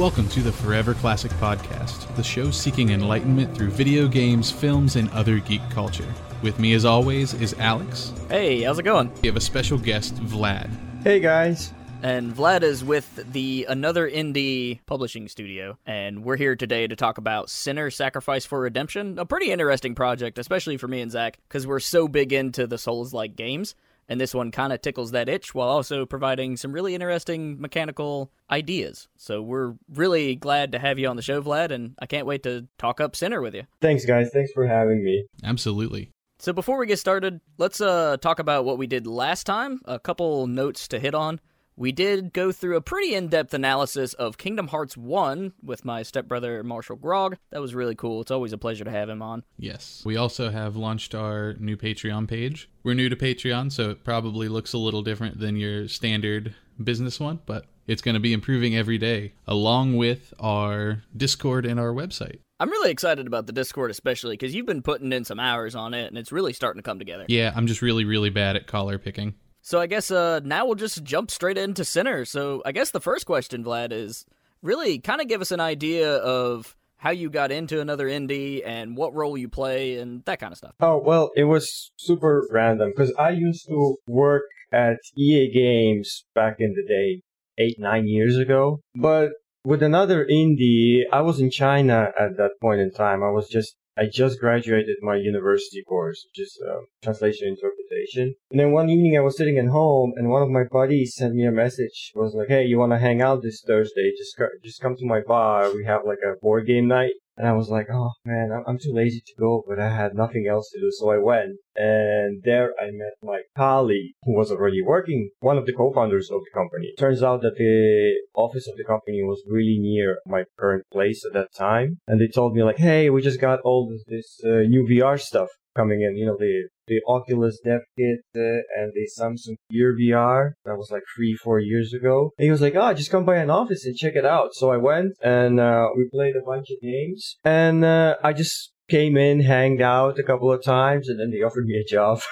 Welcome to the Forever Classic Podcast, the show seeking enlightenment through video games, films, and other geek culture. With me, as always, is Alex. Hey, how's it going? We have a special guest, Vlad. Hey guys. And Vlad is with the Another Indie publishing studio, and we're here today to talk about Sinner Sacrifice for Redemption, a pretty interesting project, especially for me and Zach, because we're so big into the Souls like games, and this one kind of tickles that itch while also providing some really interesting mechanical ideas. So we're really glad to have you on the show, Vlad, and I can't wait to talk up Sinner with you. Thanks guys. Thanks for having me. Absolutely. So before we get started, let's uh, talk about what we did last time. A couple notes to hit on. We did go through a pretty in depth analysis of Kingdom Hearts 1 with my stepbrother Marshall Grog. That was really cool. It's always a pleasure to have him on. Yes. We also have launched our new Patreon page. We're new to Patreon, so it probably looks a little different than your standard business one, but it's going to be improving every day, along with our Discord and our website. I'm really excited about the Discord, especially because you've been putting in some hours on it and it's really starting to come together. Yeah, I'm just really, really bad at collar picking. So I guess uh, now we'll just jump straight into Sinner. So I guess the first question, Vlad, is really kind of give us an idea of how you got into another indie and what role you play and that kind of stuff. Oh, well, it was super random because I used to work at EA Games back in the day, eight, nine years ago. But with another indie, I was in China at that point in time. I was just I just graduated my university course, which is uh, translation interpretation. And then one evening I was sitting at home and one of my buddies sent me a message. It was like, hey, you want to hang out this Thursday? Just, just come to my bar. We have like a board game night. And I was like, oh man, I'm too lazy to go, but I had nothing else to do. So I went and there I met my colleague who was already working, one of the co-founders of the company. Turns out that the office of the company was really near my current place at that time. And they told me like, hey, we just got all this, uh, new VR stuff coming in, you know, the, the Oculus Dev Kit uh, and the Samsung Gear VR. That was like three, four years ago. And he was like, oh, just come by an office and check it out. So I went and uh, we played a bunch of games and uh, I just came in, hanged out a couple of times and then they offered me a job.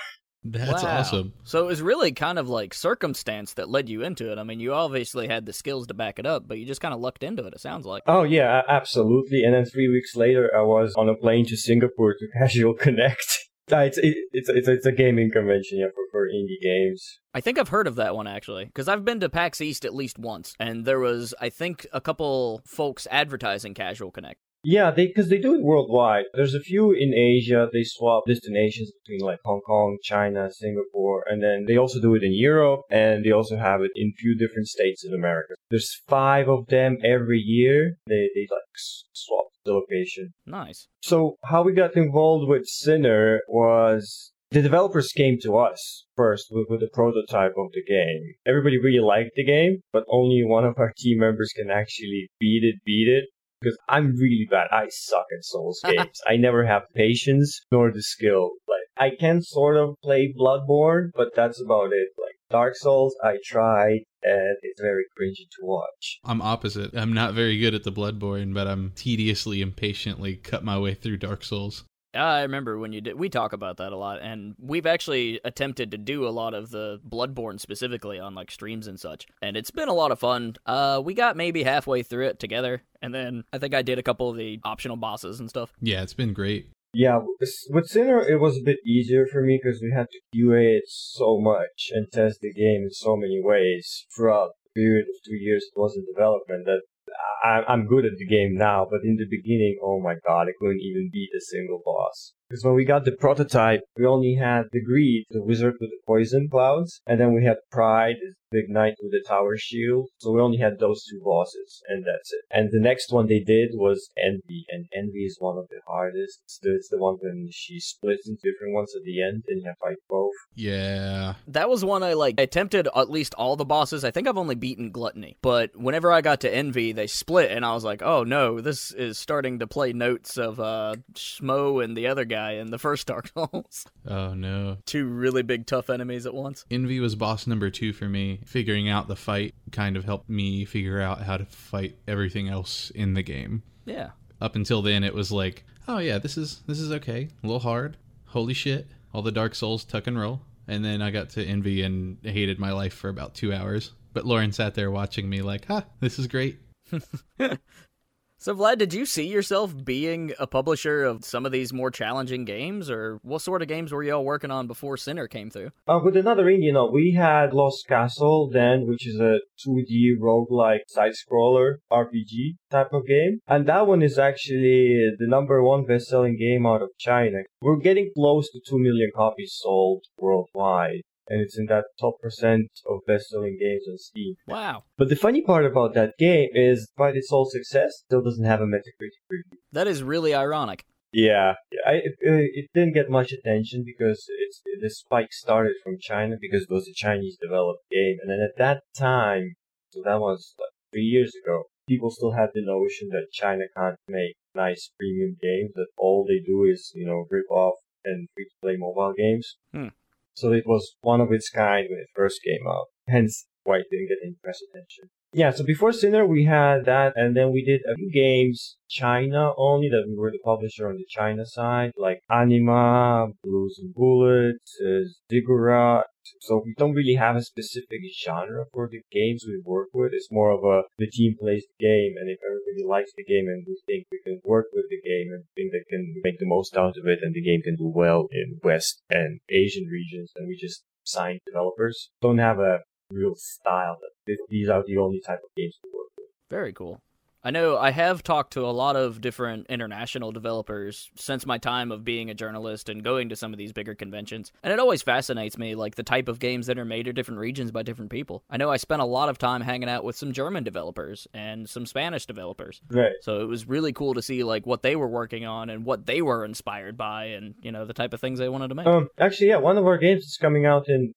That's wow. awesome. So it was really kind of like circumstance that led you into it. I mean, you obviously had the skills to back it up, but you just kind of lucked into it, it sounds like. Oh, yeah, absolutely. And then three weeks later, I was on a plane to Singapore to Casual Connect. Uh, it's, it's, it's, it's a gaming convention yeah, for, for indie games. I think I've heard of that one actually, because I've been to PAX East at least once, and there was, I think, a couple folks advertising Casual Connect. Yeah, they because they do it worldwide. There's a few in Asia. They swap destinations between like Hong Kong, China, Singapore, and then they also do it in Europe, and they also have it in few different states in America. There's five of them every year. They they like swap the location. Nice. So how we got involved with Sinner was the developers came to us first with, with a prototype of the game. Everybody really liked the game, but only one of our team members can actually beat it, beat it because I'm really bad. I suck at Souls games. I never have patience nor the skill. Like I can sort of play Bloodborne, but that's about it. Like Dark Souls, I tried and it's very cringy to watch. I'm opposite. I'm not very good at the Bloodborne, but I'm tediously impatiently cut my way through Dark Souls. I remember when you did. We talk about that a lot, and we've actually attempted to do a lot of the Bloodborne specifically on like streams and such, and it's been a lot of fun. Uh, we got maybe halfway through it together, and then I think I did a couple of the optional bosses and stuff. Yeah, it's been great. Yeah, with Sinner, it was a bit easier for me because we had to QA it so much and test the game in so many ways throughout the period of two years it was in development that I, I'm good at the game now, but in the beginning, oh my god, I couldn't even beat a single boss. Because when we got the prototype, we only had the Greed, the wizard with the poison clouds, and then we had Pride, big knight with the tower shield. So we only had those two bosses, and that's it. And the next one they did was Envy, and Envy is one of the hardest. It's the, it's the one when she splits into different ones at the end, and you have to fight both. Yeah. That was one I like. I attempted at least all the bosses. I think I've only beaten Gluttony, but whenever I got to Envy, they split, and I was like, oh no, this is starting to play notes of uh Smough and the other guy guy in the first Dark Souls. Oh no. Two really big tough enemies at once. Envy was boss number 2 for me. Figuring out the fight kind of helped me figure out how to fight everything else in the game. Yeah. Up until then it was like, oh yeah, this is this is okay. A little hard. Holy shit. All the Dark Souls tuck and roll. And then I got to Envy and hated my life for about 2 hours. But Lauren sat there watching me like, "Huh, this is great." So, Vlad, did you see yourself being a publisher of some of these more challenging games, or what sort of games were y'all working on before Sinner came through? Uh, with another indie, we had Lost Castle then, which is a 2D roguelike side-scroller RPG type of game. And that one is actually the number one best-selling game out of China. We're getting close to 2 million copies sold worldwide and it's in that top percent of best-selling games on Steam. Wow. But the funny part about that game is, despite its all success, it still doesn't have a Metacritic review. That is really ironic. Yeah, I, it, it didn't get much attention because it's the spike started from China because it was a Chinese developed game, and then at that time, so that was like three years ago, people still had the notion that China can't make nice premium games, that all they do is, you know, rip off and free to play mobile games. Hmm. So it was one of its kind when it first came out. Hence why it didn't get any press attention. Yeah, so before Sinner, we had that, and then we did a few games, China only, that we were the publisher on the China side, like Anima, Blues and Bullets, uh, Ziggurat. So we don't really have a specific genre for the games we work with. It's more of a, the team plays the game, and if everybody likes the game and we think we can work with the game and think they can make the most out of it and the game can do well in West and Asian regions, then we just sign developers. Don't have a real style. These are the only type of games we work with. Very cool. I know I have talked to a lot of different international developers since my time of being a journalist and going to some of these bigger conventions. And it always fascinates me, like the type of games that are made in different regions by different people. I know I spent a lot of time hanging out with some German developers and some Spanish developers. Right. So it was really cool to see like what they were working on and what they were inspired by and, you know, the type of things they wanted to make. Um, actually, yeah, one of our games is coming out in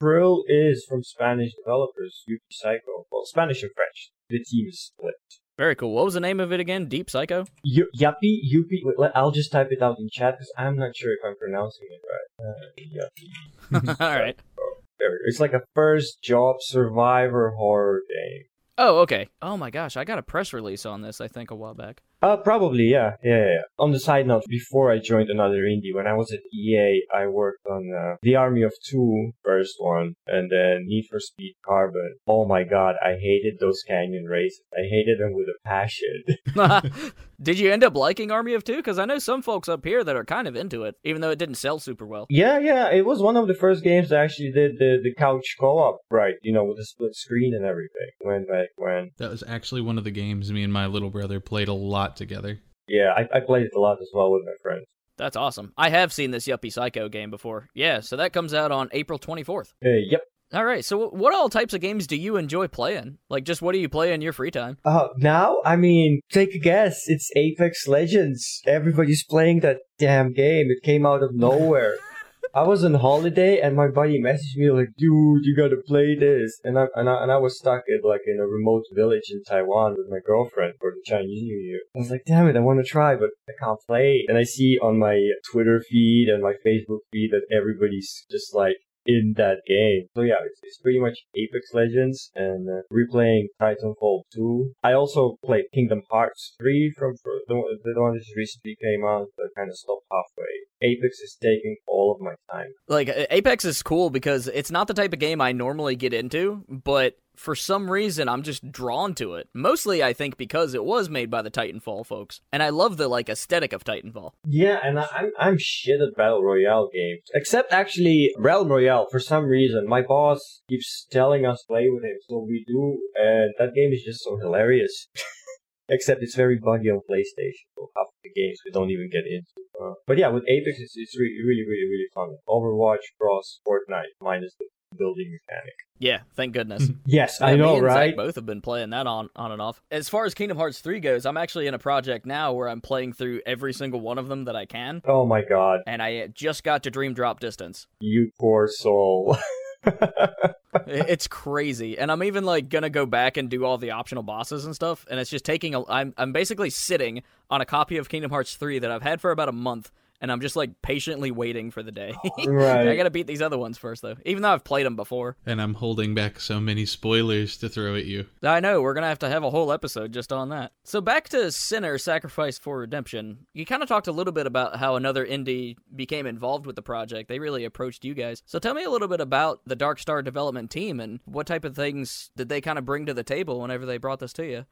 April is from Spanish developers, Yuppie Psycho. Well, Spanish and French. The team is split. Very cool. What was the name of it again? Deep Psycho? Y- yuppie, Yuppie. Wait, I'll just type it out in chat because I'm not sure if I'm pronouncing it right. Uh, yuppie. All right. There we go. It's like a first job survivor horror game. Oh, okay. Oh my gosh, I got a press release on this, I think, a while back. Uh, probably, yeah. yeah, yeah, yeah. On the side note, before I joined another indie, when I was at EA, I worked on uh, The Army of Two, first one, and then Need for Speed Carbon. Oh my god, I hated those canyon races. I hated them with a passion. Did you end up liking Army of Two? Because I know some folks up here that are kind of into it, even though it didn't sell super well. yeah, yeah, it was one of the first games that actually did the, the couch co-op right, you know, with the split screen and everything. When back when. That was actually one of the games me and my little brother played a lot together. Yeah, I, I played it a lot as well with my friends. That's awesome. I have seen this Yuppie Psycho game before. Yeah, so that comes out on April 24th. Uh, yep. All right, so what all types of games do you enjoy playing? Like, just what do you play in your free time? Uh, now, I mean, take a guess. It's Apex Legends. Everybody's playing that damn game. It came out of nowhere. I was on holiday and my buddy messaged me like, dude, you gotta play this. And I, and I, and I was stuck at like in a remote village in Taiwan with my girlfriend for the Chinese New Year. I was like, damn it, I want to try, but I can't play. And I see on my Twitter feed and my Facebook feed that everybody's just like, in that game. So yeah, it's, it's pretty much Apex Legends and uh, replaying Titanfall 2. I also played Kingdom Hearts 3 from the, the one that just recently came out, but kind of stopped halfway. Apex is taking all of my time. Like, Apex is cool because it's not the type of game I normally get into, but for some reason I'm just drawn to it. Mostly, I think, because it was made by the Titanfall folks, and I love the like aesthetic of Titanfall. Yeah, and I, I'm I'm shit at battle royale games. Except actually Realm Royale. For some reason, my boss keeps telling us to play with him, so we do, and that game is just so hilarious. Except it's very buggy on PlayStation. So half the games we don't even get into. Uh, but yeah, with Apex, it's, it's really, really, really, really fun. Overwatch, Cross, Fortnite, minus the building mechanic. Yeah, thank goodness. Yes, Yeah, I me know, and Zach right? both have been playing that on on and off. As far as Kingdom Hearts 3 goes, I'm actually in a project now where I'm playing through every single one of them that I can, Oh my god, and I just got to Dream Drop Distance. you poor soul. It's crazy, and I'm even like gonna go back and do all the optional bosses and stuff. And it's just taking a. I'm I'm basically sitting on a copy of Kingdom Hearts 3 that I've had for about a month, and I'm just like patiently waiting for the day. Right. I gotta beat these other ones first, though. Even though I've played them before. And I'm holding back so many spoilers to throw at you. I know, we're gonna have to have a whole episode just on that. So back to Sinner Sacrifice for Redemption. You kind of talked a little bit about how another indie became involved with the project. They really approached you guys. So tell me a little bit about the Dark Star development team and what type of things did they kind of bring to the table whenever they brought this to you?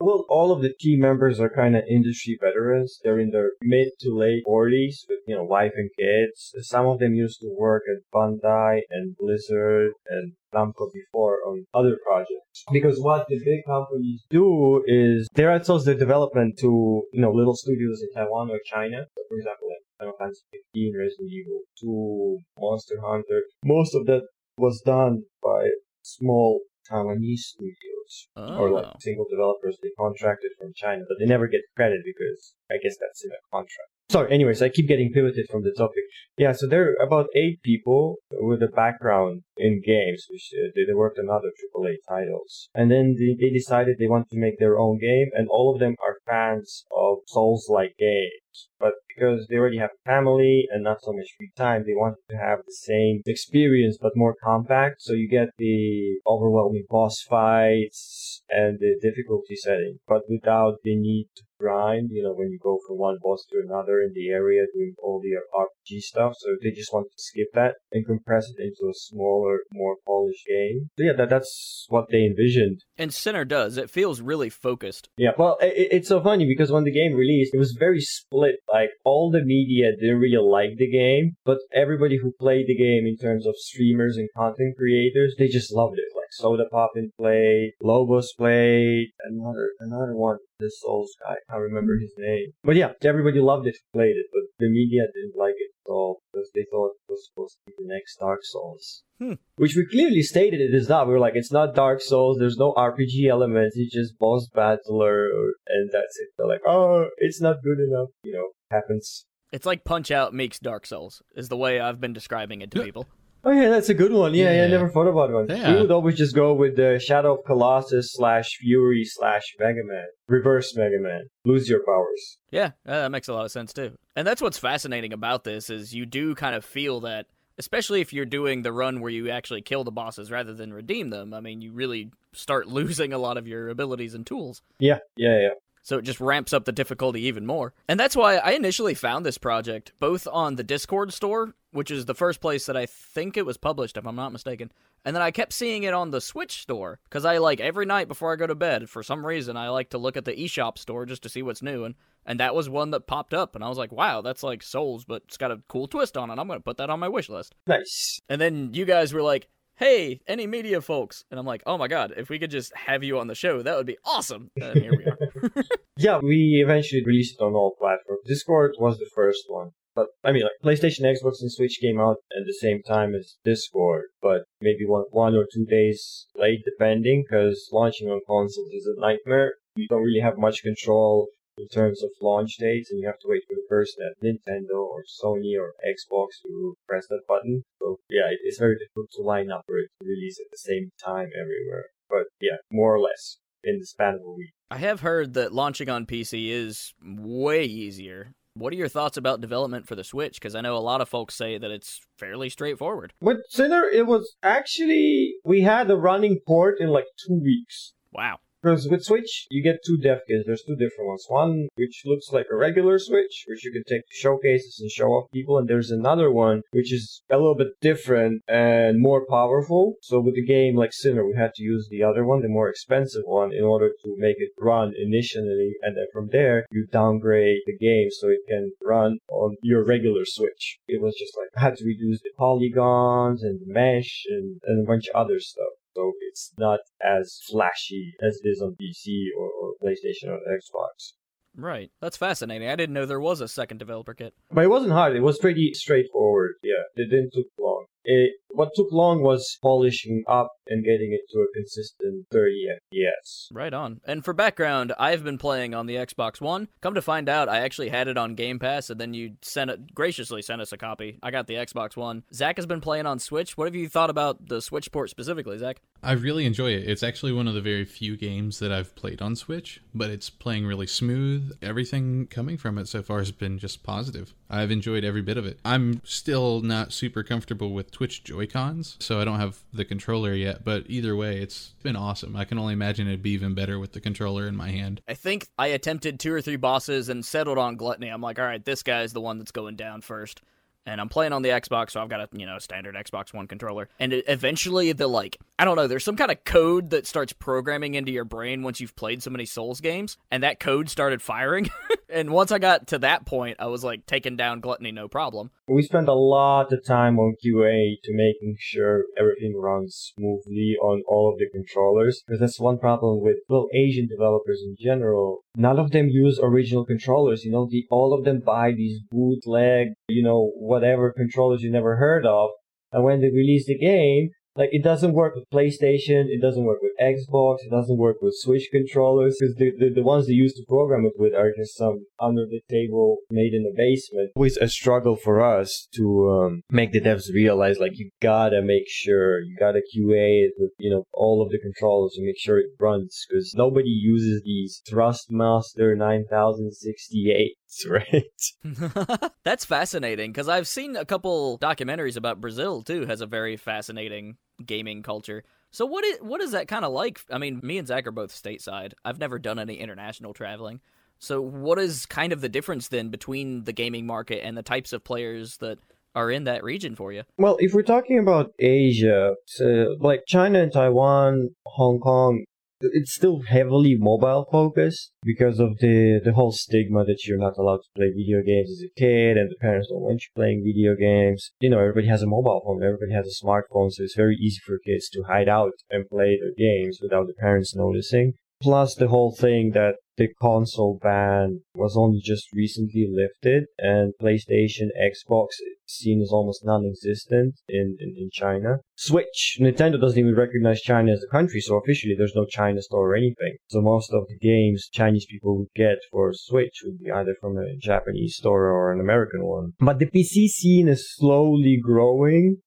Well, all of the team members are kind of industry veterans. They're in their mid to late 40s with, you know, wife and kids. Some of them used to work at Bandai and Blizzard and Namco before on other projects. Because what the big companies do is they outsource their development to, you know, little studios in Taiwan or China. So for example, like Final Fantasy 15, Resident Evil 2, Monster Hunter. Most of that was done by small Taiwanese studios Oh. or like oh. single developers they contracted from China, but they never get credit because I guess that's in a contract. Sorry, anyways, I keep getting pivoted from the topic. Yeah, so there are about eight people with a background in games, which uh, they, they worked on other AAA titles. And then they, they decided they want to make their own game, and all of them are fans of Souls-like games. But because they already have family and not so much free time, they wanted to have the same experience but more compact. So you get the overwhelming boss fights and the difficulty setting, but without the need to grind, you know, when you go from one boss to another in the area doing all the RPG stuff. So they just want to skip that and compress it into a smaller, more polished game. So yeah, that, that's what they envisioned. And Sinner does. It feels really focused. Yeah, well, it, it's so funny because when the game released, it was very split. Like all the media didn't really like the game, but everybody who played the game in terms of streamers and content creators, they just loved it. Like Sodapoppin played, Lobos played, another another one, this Souls guy, I remember his name. But yeah, everybody loved it, played it, but the media didn't like it at all because they thought it was supposed to be the next Dark Souls. Hmm. Which we clearly stated it is not. We were like, it's not Dark Souls. There's no RPG elements. It's just boss battler, and that's it. They're like, oh, it's not good enough. You know, happens. It's like Punch Out makes Dark Souls, is the way I've been describing it to people. Oh yeah, that's a good one. Yeah, yeah, I never thought about one. Yeah. We would always just go with the Shadow of Colossus slash Fury slash Mega Man, reverse Mega Man. Lose your powers. Yeah, that makes a lot of sense too. And that's what's fascinating about this is you do kind of feel that, especially if you're doing the run where you actually kill the bosses rather than redeem them. I mean, you really start losing a lot of your abilities and tools. Yeah, yeah, yeah. So it just ramps up the difficulty even more. And that's why I initially found this project both on the Discord store, which is the first place that I think it was published, if I'm not mistaken. And then I kept seeing it on the Switch store because I like every night before I go to bed, for some reason, I like to look at the eShop store just to see what's new. And, and that was one that popped up. And I was like, wow, that's like Souls, but it's got a cool twist on it. I'm going to put that on my wish list. Nice. And then you guys were like, hey, any media folks? And I'm like, oh my God, if we could just have you on the show, that would be awesome. And here we are. Yeah, we eventually released it on all platforms. Discord was the first one. But, I mean, like, PlayStation, Xbox, and Switch came out at the same time as Discord, but maybe one, one or two days late, depending, because launching on consoles is a nightmare. You don't really have much control in terms of launch dates, and you have to wait for the person at Nintendo or Sony or Xbox to press that button. So, yeah, it- it's very difficult to line up for it to release at the same time everywhere. But, yeah, more or less in the span of a week. I have heard that launching on PC is way easier. What are your thoughts about development for the Switch? Because I know a lot of folks say that it's fairly straightforward. With Sinner, it was actually we had a running port in like two weeks. Wow. Because with Switch, you get two dev kits. There's two different ones. One which looks like a regular Switch, which you can take to showcases and show off people, and there's another one which is a little bit different and more powerful. So with a game like Sinner, we had to use the other one, the more expensive one, in order to make it run initially, and then from there you downgrade the game so it can run on your regular Switch. It was just like I had to reduce the polygons and the mesh and, and a bunch of other stuff so it's not as flashy as it is on PC or, or PlayStation or Xbox. Right. That's fascinating. I didn't know there was a second developer kit. But it wasn't hard. It was pretty straightforward. Yeah, it didn't took long. It, what took long was polishing up and getting it to a consistent 30 FPS. Right on. And for background, I've been playing on the Xbox One. Come to find out, I actually had it on Game Pass, and then you sent it graciously sent us a copy. I got the Xbox One. Zach has been playing on Switch. What have you thought about the Switch port specifically, Zach? I really enjoy it. It's actually one of the very few games that I've played on Switch, but it's playing really smooth. Everything coming from it so far has been just positive. I've enjoyed every bit of it. I'm still not super comfortable with Switch Joy-Cons, so I don't have the controller yet, but either way, it's been awesome. I can only imagine it'd be even better with the controller in my hand. I think I attempted two or three bosses and settled on Gluttony. I'm like, all right, this guy's the one that's going down first. And I'm playing on the Xbox, so I've got a you know standard Xbox One controller. And it, eventually, the like I don't know, there's some kind of code that starts programming into your brain once you've played so many Souls games, and that code started firing. and once I got to that point, I was like taking down Gluttony no problem. We spend a lot of time on QA to making sure everything runs smoothly on all of the controllers. Because that's one problem with well Asian developers in general. None of them use original controllers. You know, the, all of them buy these bootleg, you know, whatever controllers you never heard of. And when they release the game, like it doesn't work with PlayStation, it doesn't work with Xbox, it doesn't work with Switch controllers because the, the, the ones they used to program it with are just some under the table made in the basement. Always a struggle for us to um, make the devs realize like you gotta make sure you gotta QA it with you know all of the controllers and make sure it runs because nobody uses these Thrustmaster 9068 right? That's fascinating because I've seen a couple documentaries about Brazil too. Has a very fascinating gaming culture. So what is what is that kind of like? I mean, me and Zach are both stateside. I've never done any international traveling. So what is kind of the difference then between the gaming market and the types of players that are in that region for you? Well, if we're talking about Asia, so like China and Taiwan, Hong Kong, it's still heavily mobile focused because of the the whole stigma that you're not allowed to play video games as a kid and the parents don't want you playing video games. You know, everybody has a mobile phone, everybody has a smartphone, so it's very easy for kids to hide out and play their games without the parents noticing. Plus the whole thing that the console ban was only just recently lifted and PlayStation, Xbox seen as almost non-existent in, in, in China. Switch, Nintendo doesn't even recognize China as a country, so officially there's no China store or anything. So most of the games Chinese people would get for Switch would be either from a Japanese store or an American one. But the PC scene is slowly growing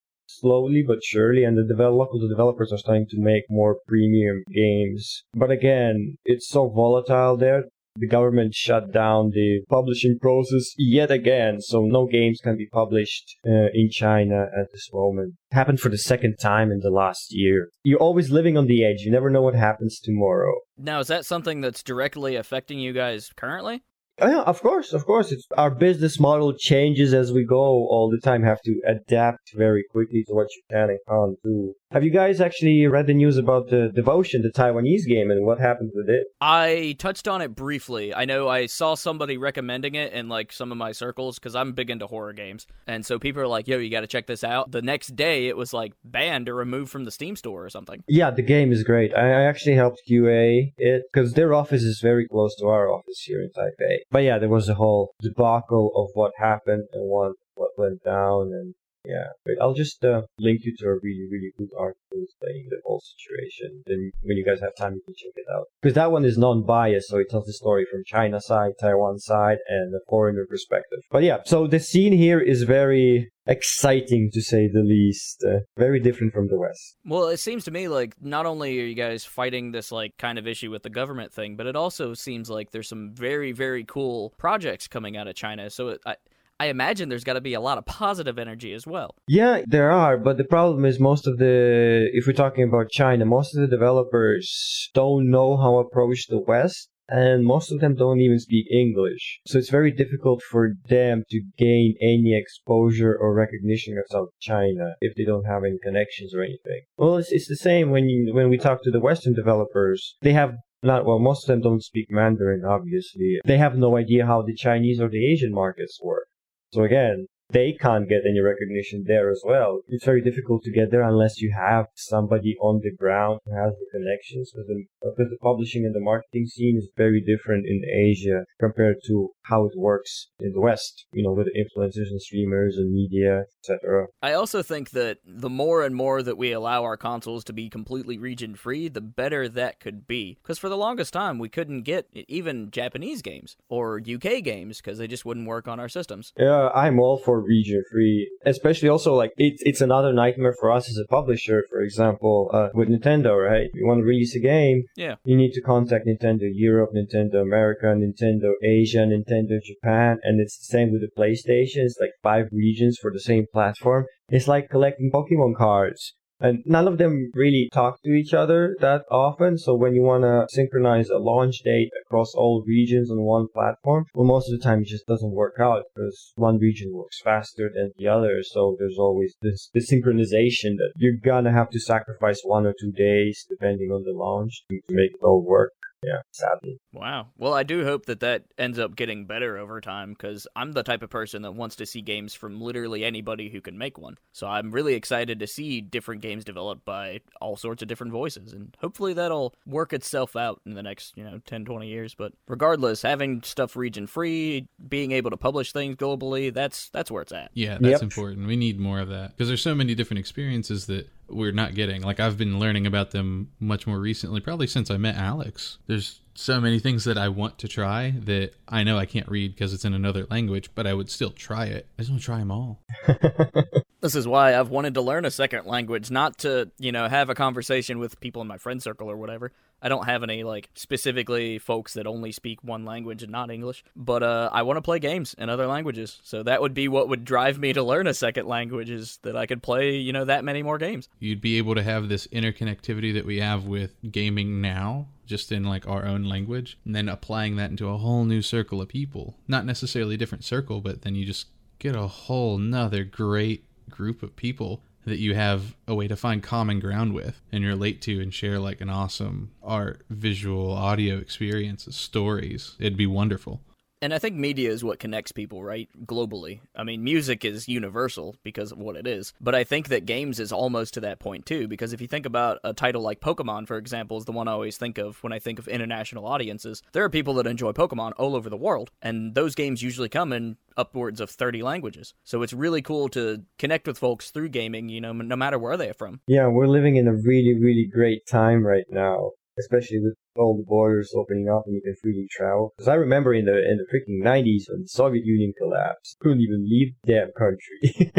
slowly but surely, and the develop the developers are starting to make more premium games. But again, it's so volatile there. The government shut down the publishing process yet again, so no games can be published uh, in China at this moment. It happened for the second time in the last year. You're always living on the edge. You never know what happens tomorrow. Now, is that something that's directly affecting you guys currently? Oh, yeah, of course, of course. It's, our business model changes as we go all the time. Have to adapt very quickly to what you can and can't do. Have you guys actually read the news about the Devotion, the Taiwanese game, and what happened with it? I touched on it briefly. I know I saw somebody recommending it in like some of my circles because I'm big into horror games, and so people are like, "Yo, you got to check this out." The next day, it was like banned or removed from the Steam store or something. Yeah, the game is great. I, I actually helped QA it because their office is very close to our office here in Taipei. But yeah, there was a whole debacle of what happened and what what went down, and yeah, but I'll just uh, link you to a really, really good article explaining the whole situation. Then when you guys have time, you can check it out. Because that one is non-biased, so it tells the story from China side, Taiwan side, and the foreigner perspective. But yeah, so the scene here is very exciting to say the least. Uh, very different from the West. Well, it seems to me like not only are you guys fighting this like kind of issue with the government thing, but it also seems like there's some very, very cool projects coming out of China. So it, I, I imagine there's got to be a lot of positive energy as well. Yeah, there are, but the problem is most of the, if we're talking about China, most of the developers don't know how to approach the West. And most of them don't even speak English. So it's very difficult for them to gain any exposure or recognition of South China if they don't have any connections or anything. Well, it's, it's the same when you, when we talk to the Western developers. They have not well most of them don't speak mandarin obviously they have no idea how the chinese or the asian markets work so again, they can't get any recognition there as well. It's very difficult to get there unless you have somebody on the ground who has the connections because the, because the publishing and the marketing scene is very different in Asia compared to how it works in the West, you know, with influencers and streamers and media, etc. I also think that the more and more that we allow our consoles to be completely region free, the better that could be. Because for the longest time, we couldn't get even Japanese games or UK games because they just wouldn't work on our systems. Yeah, I'm all for region free, especially also like it's it's another nightmare for us as a publisher. For example, uh, with Nintendo, right? You want to release a game, yeah, you need to contact Nintendo Europe, Nintendo America, Nintendo Asia, Nintendo Japan, and it's the same with the PlayStation. It's like five regions for the same platform. It's like collecting Pokemon cards. And none of them really talk to each other that often. So when you want to synchronize a launch date, across all regions on one platform. Well, most of the time it just doesn't work out because one region works faster than the other. So there's always this, this synchronization that you're gonna have to sacrifice one or two days depending on the launch to make it all work yeah, sadly. Wow. Well, I do hope that that ends up getting better over time because I'm the type of person that wants to see games from literally anybody who can make one. So I'm really excited to see different games developed by all sorts of different voices. And hopefully that'll work itself out in the next, you know, 10, 20 years. But regardless, having stuff region free, being able to publish things globally, that's that's where it's at. Yeah, that's yep. important. We need more of that because there's so many different experiences that we're not getting. Like I've been learning about them much more recently, probably since I met Alex. There's so many things that I want to try that I know I can't read because it's in another language, but I would still try it. I just want to try them all. this is why I've wanted to learn a second language, not to, you know, have a conversation with people in my friend circle or whatever. I don't have any like specifically folks that only speak one language and not English, but uh, I want to play games in other languages. So that would be what would drive me to learn a second language is that I could play, you know, that many more games. You'd be able to have this interconnectivity that we have with gaming now just in like our own language and then applying that into a whole new circle of people. Not necessarily a different circle, but then you just get a whole nother great group of people that you have a way to find common ground with and relate to and share like an awesome art, visual, audio experience, stories. It'd be wonderful. And I think media is what connects people, right? Globally. I mean, music is universal because of what it is. But I think that games is almost to that point too, because if you think about a title like Pokemon, for example, is the one I always think of when I think of international audiences. There are people that enjoy Pokemon all over the world, and those games usually come in upwards of 30 languages. So it's really cool to connect with folks through gaming, you know, no matter where they're from. Yeah, we're living in a really, really great time right now especially with all the borders opening up and you can freely travel. Because I remember in the in the freaking nineties when the Soviet Union collapsed, couldn't even leave the damn country.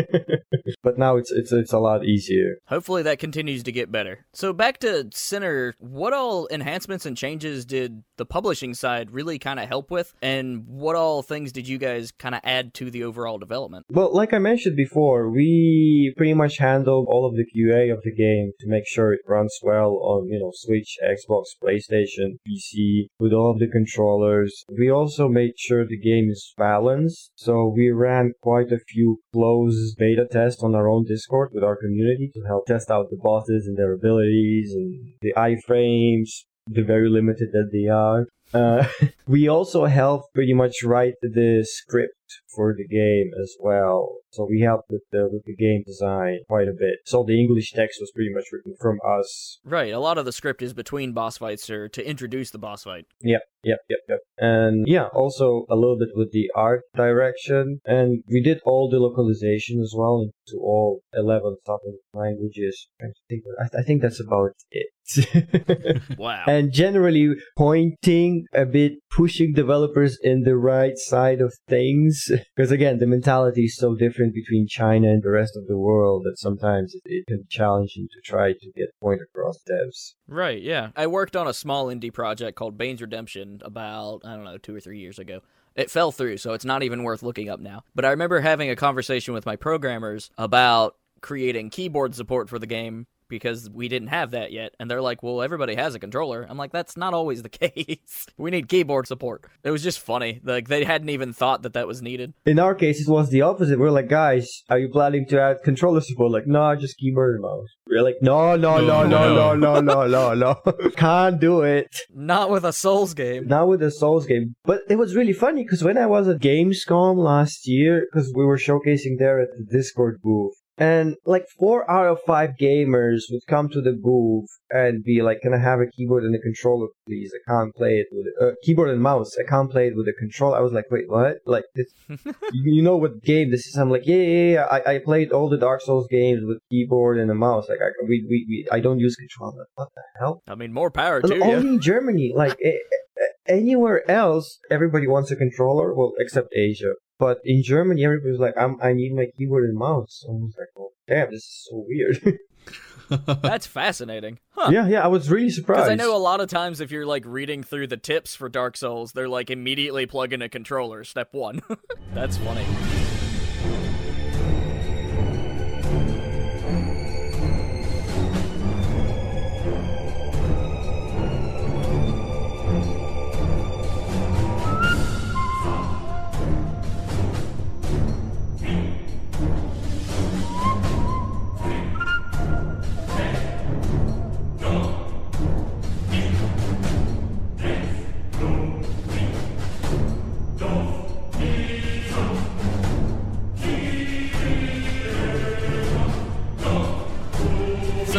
but now it's it's it's a lot easier. Hopefully that continues to get better. So back to Sinner, what all enhancements and changes did the publishing side really kind of help with, and what all things did you guys kind of add to the overall development? Well, like I mentioned before, we pretty much handled all of the QA of the game to make sure it runs well on you know Switch, Xbox, PlayStation PC, with all of the controllers. We also made sure the game is balanced, so we ran quite a few closed beta tests on our own Discord with our community to help test out the bosses and their abilities and the iframes, the very limited that they are. Uh, we also helped pretty much write the script for the game as well. So we helped with the with the game design quite a bit. So the English text was pretty much written from us. Right. A lot of the script is between boss fights or to introduce the boss fight. Yep. Yep. Yep. Yep. And yeah, also a little bit with the art direction, and we did all the localization as well into all eleven something languages. I think I think that's about it. wow. And generally pointing a bit, pushing developers in the right side of things. Because again, the mentality is so different between China and the rest of the world that sometimes it, it can be challenging to try to get point across devs. Right, yeah. I worked on a small indie project called Bane's Redemption about, I don't know, two or three years ago. It fell through, so it's not even worth looking up now. But I remember having a conversation with my programmers about creating keyboard support for the game because we didn't have that yet. And they're like, well, everybody has a controller. I'm like, that's not always the case. we need keyboard support. It was just funny. Like, they hadn't even thought that that was needed. In our case, it was the opposite. We're like, guys, are you planning to add controller support? Like, no, just keyboard and mouse. We're like, no, no, no, no, no, no, no, no, no. Can't do it. Not with a Souls game. Not with a Souls game. But it was really funny because when I was at Gamescom last year, because we were showcasing there at the Discord booth, and like four out of five gamers would come to the booth and be like, "Can I have a keyboard and a controller, please? I can't play it with a uh, keyboard and mouse. I can't play it with a controller." I was like, "Wait, what? Like this? you, know what game this is?" I'm like, "Yeah, yeah, yeah. I, I played all the Dark Souls games with keyboard and a mouse. Like I we, we, we I don't use controller. What the hell? I mean, more power to you. Only in Germany, like." anywhere else, everybody wants a controller. Well, except Asia. But in Germany, everybody's like, I'm, I need my keyboard and mouse. I was like, oh, damn, this is so weird. That's fascinating. Huh. Yeah, yeah, I was really surprised. Because I know a lot of times if you're like reading through the tips for Dark Souls, they're like immediately plug in a controller, step one. That's funny.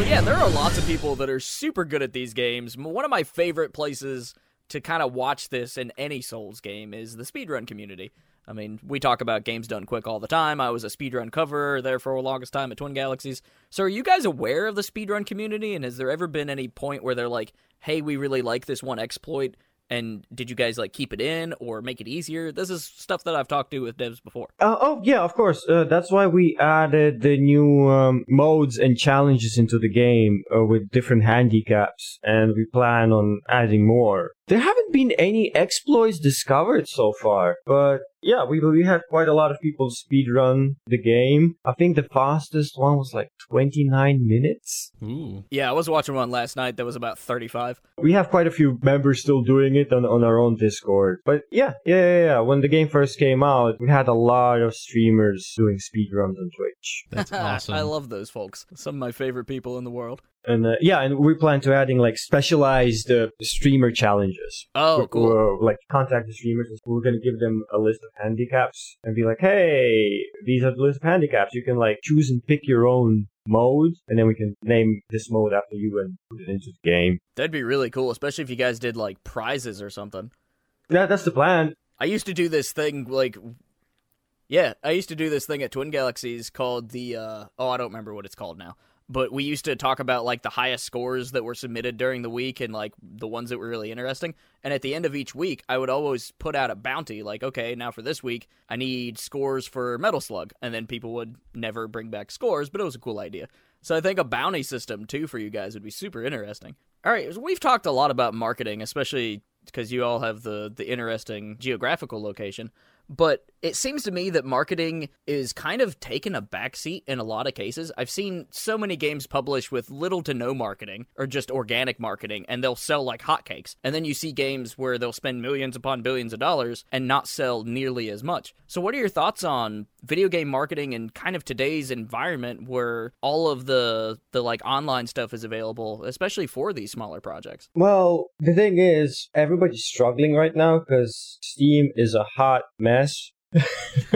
There are lots of people that are super good at these games. One of my favorite places to kind of watch this in any Souls game is the speedrun community. I mean, we talk about games done quick all the time. I was a speedrun cover there for the longest time at Twin Galaxies. So, are you guys aware of the speedrun community? And has there ever been any point where they're like, hey, we really like this one exploit? And did you guys like keep it in or make it easier? This is stuff that I've talked to with devs before. Uh, oh yeah, of course. Uh, that's why we added the new um, modes and challenges into the game uh, with different handicaps, and we plan on adding more. There haven't been any exploits discovered so far, but yeah, we we had quite a lot of people speedrun the game. I think the fastest one was like 29 minutes. Ooh. Yeah, I was watching one last night that was about 35. We have quite a few members still doing it on, on our own Discord. But yeah, yeah, yeah, yeah. When the game first came out, we had a lot of streamers doing speedruns on Twitch. That's awesome. I love those folks. Some of my favorite people in the world. And uh, yeah, and we plan to adding like specialized uh, streamer challenges. Oh, We're- cool. we're, like contact the streamers. We're gonna give them a list of handicaps and be like, "Hey, these are the list of handicaps. You can like choose and pick your own mode, and then we can name this mode after you and put it into the game." That'd be really cool, especially if you guys did like prizes or something. Yeah, that's the plan. I used to do this thing like Yeah, I used to do this thing at Twin Galaxies called the uh oh, I don't remember what it's called now. But we used to talk about like the highest scores that were submitted during the week and like the ones that were really interesting. And at the end of each week, I would always put out a bounty like, okay, now for this week, I need scores for Metal Slug. And then people would never bring back scores, but it was a cool idea. So I think a bounty system too for you guys would be super interesting. All right, we've talked a lot about marketing, especially because you all have the the interesting geographical location. But it seems to me that marketing is kind of taken a backseat in a lot of cases. I've seen so many games published with little to no marketing or just organic marketing, and they'll sell like hotcakes. And then you see games where they'll spend millions upon billions of dollars and not sell nearly as much. So, what are your thoughts on video game marketing and kind of today's environment where all of the the like online stuff is available, especially for these smaller projects? Well, the thing is, everybody's struggling right now because Steam is a hot mess.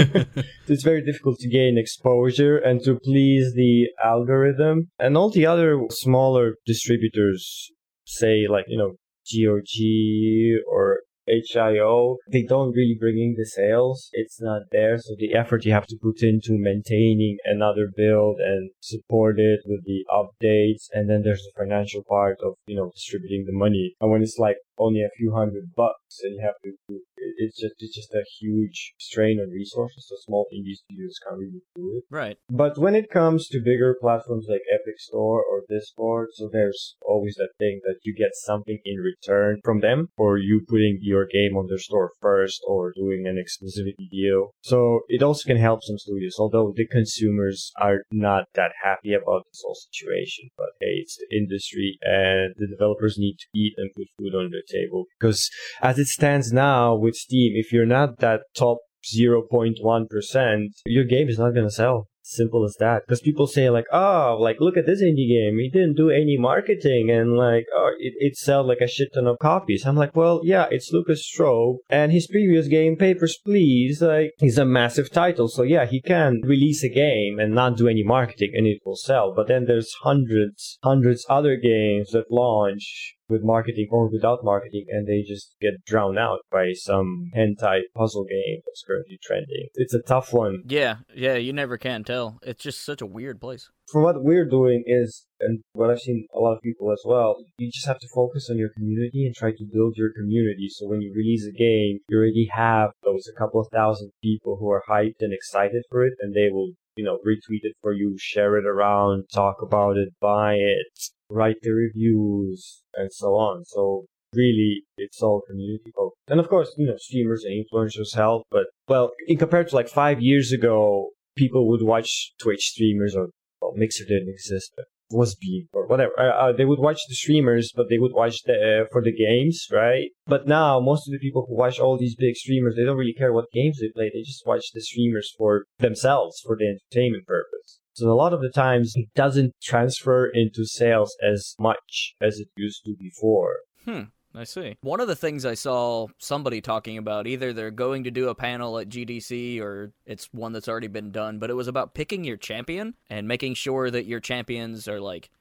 it's very difficult to gain exposure and to please the algorithm. And all the other smaller distributors, say like, you know, GOG or itch.io, they don't really bring in the sales. It's not there. So the effort you have to put into maintaining another build and support it with the updates. And then there's the financial part of, you know, distributing the money. And when it's like only a few hundred bucks and you have to do it's just it's just a huge strain on resources. So small indie studios can't really do it. Right. But when it comes to bigger platforms like Epic Store or Discord, so there's always that thing that you get something in return from them for you putting your game on their store first or doing an exclusivity deal. So it also can help some studios, although the consumers are not that happy about this whole situation. But hey, it's the industry and the developers need to eat and put food on their table because as it stands now with Steam, if you're not that top 0.1%, your game is not going to sell. Simple as that. Because people say like, oh, like look at this indie game. He didn't do any marketing and like, oh, it, it sold like a shit ton of copies. I'm like, well, yeah, it's Lucas Strobe and his previous game, Papers, Please, like, he's a massive title. So yeah, he can release a game and not do any marketing and it will sell. But then there's hundreds, hundreds other games that launch with marketing or without marketing and they just get drowned out by some hentai puzzle game that's currently trending. It's a tough one. Yeah, yeah, you never can tell. It's just such a weird place. For what we're doing is, and what I've seen a lot of people as well, you just have to focus on your community and try to build your community. So when you release a game, you already have those a couple of thousand people who are hyped and excited for it and they will you know, retweet it for you, share it around, talk about it, buy it, write the reviews, and so on. So really, it's all community focused. And of course, you know, streamers and influencers help, but well, in compared to like five years ago, people would watch Twitch streamers or well, Mixer didn't exist, but was Beam or whatever. Uh, uh, they would watch the streamers, but they would watch the uh, for the games, right? But now most of the people who watch all these big streamers, they don't really care what games they play. They just watch the streamers for themselves, for the entertainment purpose. So a lot of the times it doesn't transfer into sales as much as it used to before. Hmm. I see. One of the things I saw somebody talking about, either they're going to do a panel at GDC or it's one that's already been done, but it was about picking your champion and making sure that your champions are like,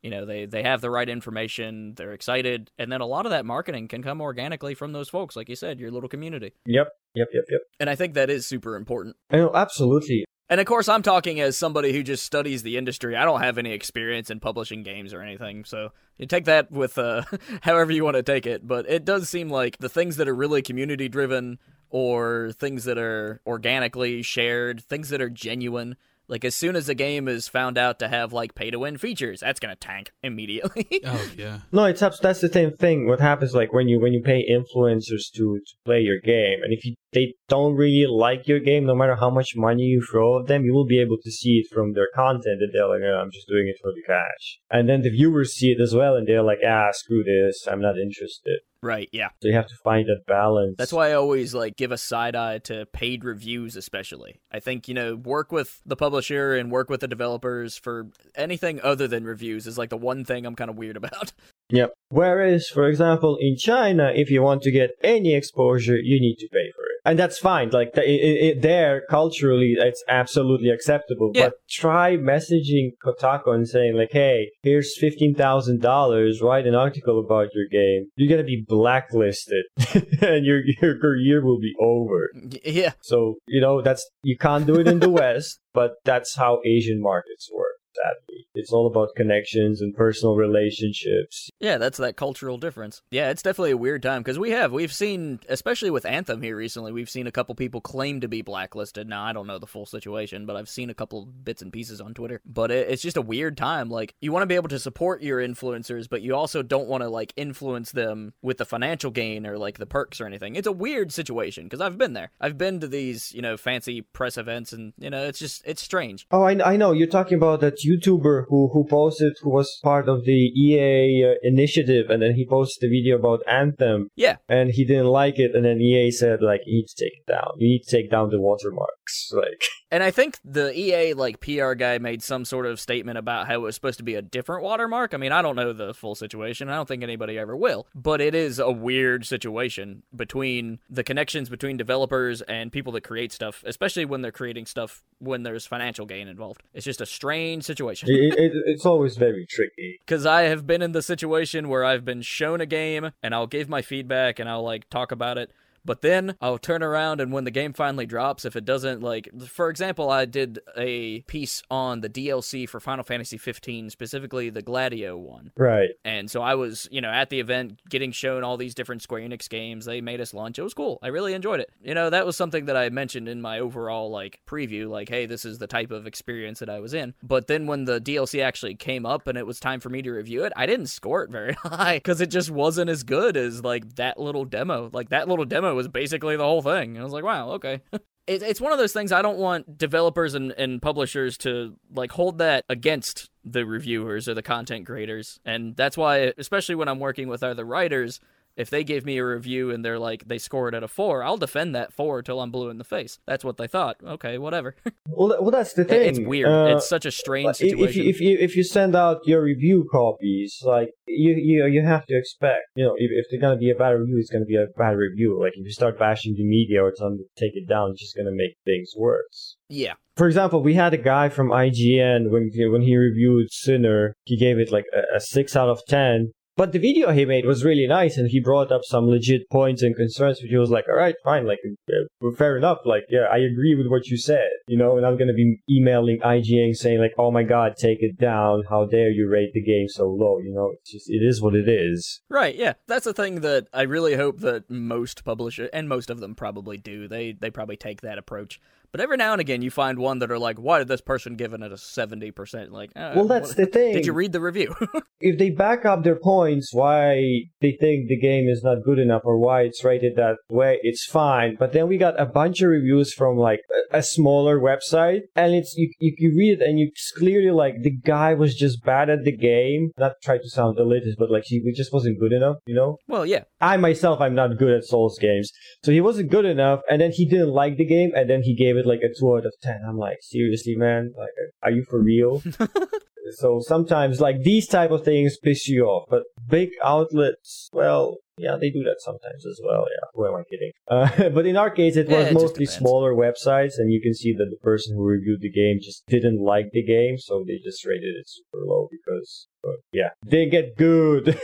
You know, they they have the right information, they're excited, and then a lot of that marketing can come organically from those folks, like you said, your little community. Yep, yep, yep, yep. And I think that is super important. Oh, absolutely. And of course, I'm talking as somebody who just studies the industry. I don't have any experience in publishing games or anything, so you take that with uh, however you want to take it. But it does seem like the things that are really community driven or things that are organically shared, things that are genuine, like as soon as a game is found out to have like pay to win features, that's gonna tank immediately. oh yeah. No, it's that's the same thing. What happens like when you when you pay influencers to to play your game, and if you they don't really like your game, no matter how much money you throw at them, you will be able to see it from their content that they're like, oh, I'm just doing it for the cash. And then the viewers see it as well, and they're like, ah, screw this, I'm not interested. Right, yeah. So you have to find a balance. That's why I always like give a side eye to paid reviews especially. I think, you know, work with the publisher and work with the developers for anything other than reviews is like the one thing I'm kind of weird about. Yep. Whereas, for example, in China, if you want to get any exposure, you need to pay for it and that's fine. Like the, it, it, there, culturally, it's absolutely acceptable. Yeah. But try messaging Kotaku and saying like, "Hey, here's fifteen thousand dollars. Write an article about your game." You're gonna be blacklisted, and your your career will be over. Yeah. So you know that's you can't do it in the West, but that's how Asian markets work sadly. It's all about connections and personal relationships. Yeah, that's that cultural difference. Yeah, it's definitely a weird time because we have we've seen, especially with Anthem here recently, we've seen a couple people claim to be blacklisted. Now I don't know the full situation, but I've seen a couple bits and pieces on Twitter. But it, it's just a weird time. Like you want to be able to support your influencers, but you also don't want to like influence them with the financial gain or like the perks or anything. It's a weird situation because I've been there. I've been to these you know fancy press events, and you know it's just it's strange. Oh, I, I know you're talking about that YouTuber who who posted who was part of the EA uh, initiative, and then he posted a video about Anthem. Yeah, and he didn't like it, and then EA said like, "You need to take it down. You need to take down the watermarks." Like, and I think the EA like PR guy made some sort of statement about how it was supposed to be a different watermark. I mean, I don't know the full situation. I don't think anybody ever will, but it is a weird situation between the connections between developers and people that create stuff, especially when they're creating stuff when there's financial gain involved. It's just a strange situation. it, it, it's always very tricky. Because I have been in the situation where I've been shown a game and I'll give my feedback and I'll like talk about it but then I'll turn around and when the game finally drops, if it doesn't like, for example, I did a piece on the DLC for Final Fantasy 15, specifically the Gladio one. Right. And so I was, you know, at the event getting shown all these different Square Enix games. They made us lunch. It was cool. I really enjoyed it. You know, that was something that I mentioned in my overall like preview, like, hey, this is the type of experience that I was in. But then when the DLC actually came up and it was time for me to review it, I didn't score it very high because it just wasn't as good as like that little demo. Like that little demo was basically the whole thing. I was like, wow, okay. it, it's one of those things I don't want developers and, and publishers to like hold that against the reviewers or the content creators. And that's why, especially when I'm working with other writers, if they gave me a review and they're like they scored it at a four, I'll defend that four till I'm blue in the face. That's what they thought. Okay, whatever. well, well, that's the thing. It's weird. Uh, it's such a strange situation. If you, if you if you send out your review copies, like you you you have to expect, you know, if, if they're gonna be a bad review, it's gonna be a bad review. Like if you start bashing the media or something, to take it down, it's just gonna make things worse. Yeah. For example, we had a guy from IGN when when he reviewed Sinner, he gave it like a, a six out of ten but the video he made was really nice, and he brought up some legit points and concerns, which he was like, "All right, fine, like, uh, fair enough. Like, yeah, I agree with what you said, you know." And I'm gonna be emailing IGN saying like, "Oh my God, take it down! How dare you rate the game so low?" You know, it's just it is what it is. Right. Yeah, that's the thing that I really hope that most publishers and most of them probably do. They they probably take that approach. But every now and again, you find one that are like, "Why did this person give it a seventy percent?" Like, uh, well, that's what, the thing. Did you read the review? if they back up their points, why they think the game is not good enough or why it's rated that way, it's fine. But then we got a bunch of reviews from like a, smaller website, and it's you, you, you read it and you clearly like the guy was just bad at the game. Not try to sound elitist, but like he just wasn't good enough. You know? Well, yeah. I myself, I'm not good at Souls games, so he wasn't good enough, and then he didn't like the game, and then he gave it like a two out of ten. I'm like, seriously, man? Like, are you for real? so sometimes like these type of things piss you off, but big outlets, well, yeah, they do that sometimes as well. Yeah, who am I kidding? Uh, but in our case, it was yeah, it mostly smaller websites, and you can see that the person who reviewed the game just didn't like the game, so they just rated it super low because but yeah, they get good.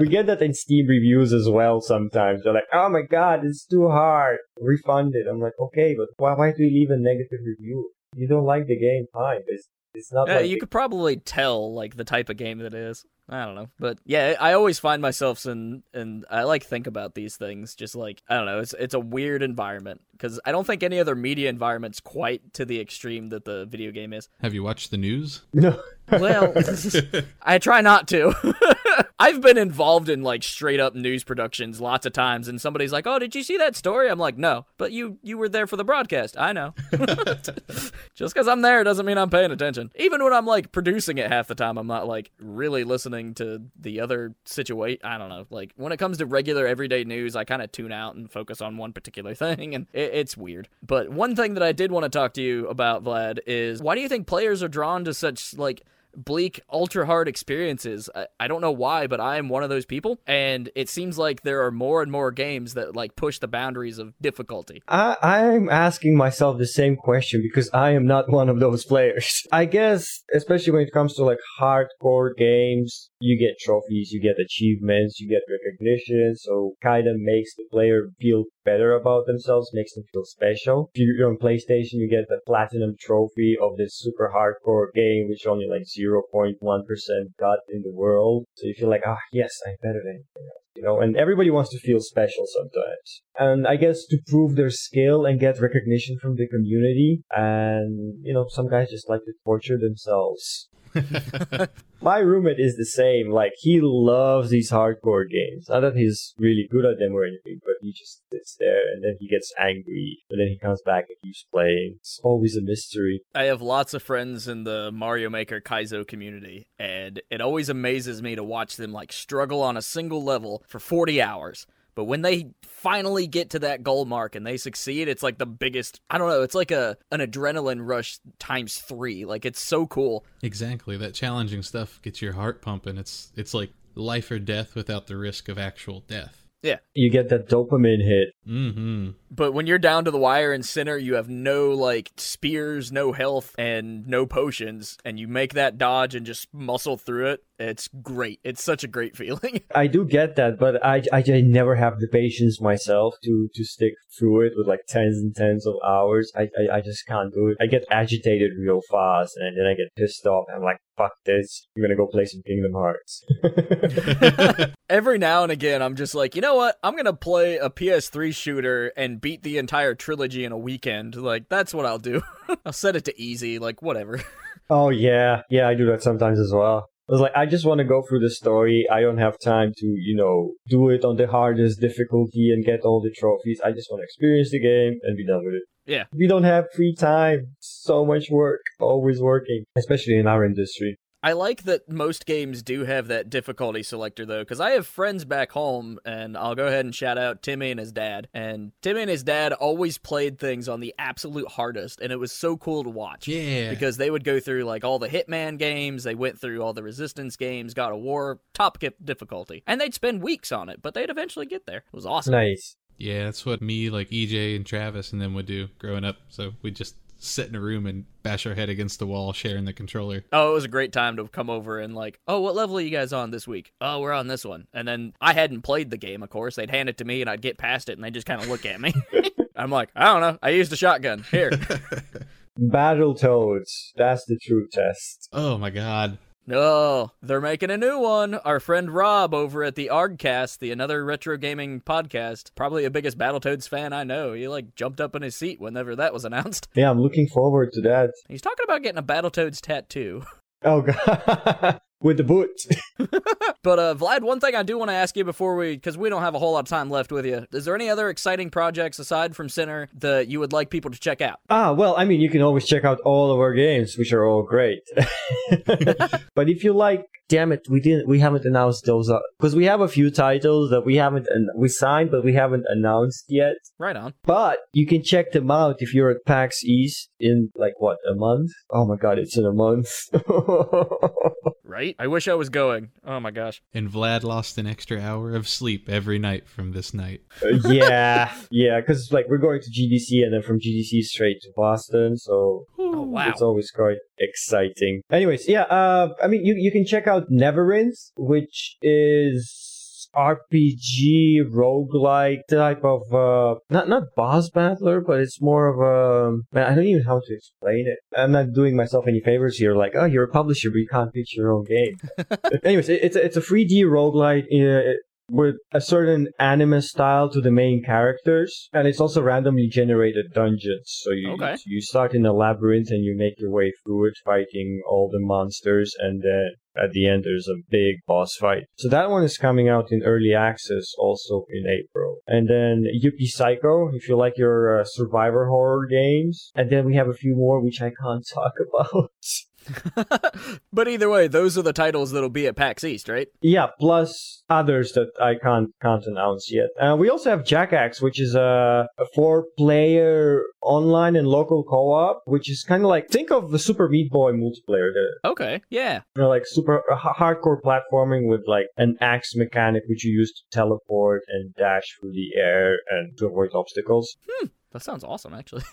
we get that in Steam reviews as well sometimes. They're like, oh my god, it's too hard. Refund it. I'm like, okay, but why, why do you leave a negative review? You don't like the game, fine. It's, it's not Yeah, like you could probably tell like the type of game that it is. I don't know, but yeah, I always find myself in, and I like think about these things. Just like I don't know, it's it's a weird environment because I don't think any other media environment's quite to the extreme that the video game is. Have you watched the news? no. Well, I try not to. I've been involved in like straight up news productions lots of times, and somebody's like, "Oh, did you see that story?" I'm like, "No," but you you were there for the broadcast. I know. Just because I'm there doesn't mean I'm paying attention. Even when I'm like producing it, half the time I'm not like really listening to the other situation. I don't know. Like when it comes to regular everyday news, I kind of tune out and focus on one particular thing, and it, it's weird. But one thing that I did want to talk to you about, Vlad, is why do you think players are drawn to such like bleak, ultra hard experiences. I, I don't know why, but I am one of those people, and it seems like there are more and more games that like push the boundaries of difficulty. I, I'm asking myself the same question because I am not one of those players. I guess, especially when it comes to like hardcore games, you get trophies, you get achievements, you get recognition, so kind of makes the player feel better about themselves, makes them feel special. If you're on PlayStation, you get the platinum trophy of this super hardcore game, which only like 0.1% got in the world. So you feel like, ah, yes, I'm better than anything else. You know, and everybody wants to feel special sometimes. And I guess to prove their skill and get recognition from the community. And, you know, some guys just like to torture themselves. My roommate is the same. Like he loves these hardcore games. Not that he's really good at them or anything, but he just sits there and then he gets angry and then he comes back and keeps playing. It's always a mystery. I have lots of friends in the Mario Maker Kaizo community, and it always amazes me to watch them like struggle on a single level for 40 hours. But when they finally get to that goal mark and they succeed, it's like the biggest I don't know, it's like a an adrenaline rush times 3. Like it's so cool. Exactly. That challenging stuff gets your heart pumping. It's it's like life or death without the risk of actual death. Yeah. You get that dopamine hit. Mm-hmm. But when you're down to the wire in Sinner, you have no like spears, no health, and no potions, and you make that dodge and just muscle through it. It's great. It's such a great feeling. I do get that, but I, I, I never have the patience myself to, to stick through it with like tens and tens of hours. I, I, I just can't do it. I get agitated real fast and then I get pissed off. I'm like, fuck this. I'm gonna go play some Kingdom Hearts. Every now and again, I'm just like, you know what? I'm gonna play a PS3 shooter and beat the entire trilogy in a weekend. Like that's what I'll do. I'll set it to easy. Like whatever. oh yeah, yeah, I do that sometimes as well. I was like, I just want to go through the story. I don't have time to, you know, do it on the hardest difficulty and get all the trophies. I just want to experience the game and be done with it. Yeah. We don't have free time. So much work, always working, especially in our industry. I like that most games do have that difficulty selector though, because I have friends back home, and I'll go ahead and shout out Timmy and his dad. And Timmy and his dad always played things on the absolute hardest, and it was so cool to watch. Yeah. Because they would go through like all the Hitman games, they went through all the Resistance games, God of War, top difficulty, and they'd spend weeks on it, but they'd eventually get there. It was awesome. Nice. Yeah, that's what me, like EJ and Travis, and them would do growing up. So we just sit in a room and bash our head against the wall, sharing the controller. Oh, it was a great time to come over and like, oh, what level are you guys on this week? Oh, we're on this one. And then I hadn't played the game, of course. They'd hand it to me and I'd get past it and they just kind of look at me. I'm like, I don't know. I used a shotgun. Here. Battletoads. That's the true test. Oh my god. No, they're making a new one. Our friend Rob over at the ArgCast, the another retro gaming podcast, probably the biggest Battletoads fan I know. He like jumped up in his seat whenever that was announced. Yeah, I'm looking forward to that. He's talking about getting a Battletoads tattoo. Oh god. With the boot. but uh Vlad, one thing I do want to ask you before we cuz we don't have a whole lot of time left with you. Is there any other exciting projects aside from Sinner that you would like people to check out? Ah, well, I mean, you can always check out all of our games, which are all great. but if you like, damn it, we didn't, we haven't announced those because we have a few titles that we haven't we signed, but we haven't announced yet. Right on. But you can check them out if you're at PAX East in like what a month. Oh my god, it's in a month. right? Right? I wish I was going. Oh my gosh. And Vlad lost an extra hour of sleep every night from this night. Uh, yeah, yeah, because like we're going to GDC and then from GDC straight to Boston, so Oh wow. it's always quite exciting. Anyways, yeah, uh, I mean, you you can check out Neverinth, which is RPG roguelike type of uh not not boss battler, but it's more of a man, I don't even know how to explain it. I'm not doing myself any favors here. Like, oh, you're a publisher, but you can't pitch your own game. Anyways, it, it's a, it's a 3D roguelike. Uh, with a certain anime style to the main characters, and it's also randomly generated dungeons. So you Okay. you start in a labyrinth and you make your way through it, fighting all the monsters, and then at the end there's a big boss fight. So that one is coming out in early access also in April. And then Yuppie Psycho, if you like your uh, survivor horror games. And then we have a few more which I can't talk about. but either way, those are the titles that'll be at PAX East, right? Yeah, plus others that I can't can't announce yet. Uh, we also have Jackaxe, which is a, a four-player online and local co-op, which is kind of like think of the Super Meat Boy multiplayer, the Okay. Yeah. you know, like super uh, h- hardcore platforming with like an axe mechanic, which you use to teleport and dash through the air and to avoid obstacles. That sounds awesome, actually.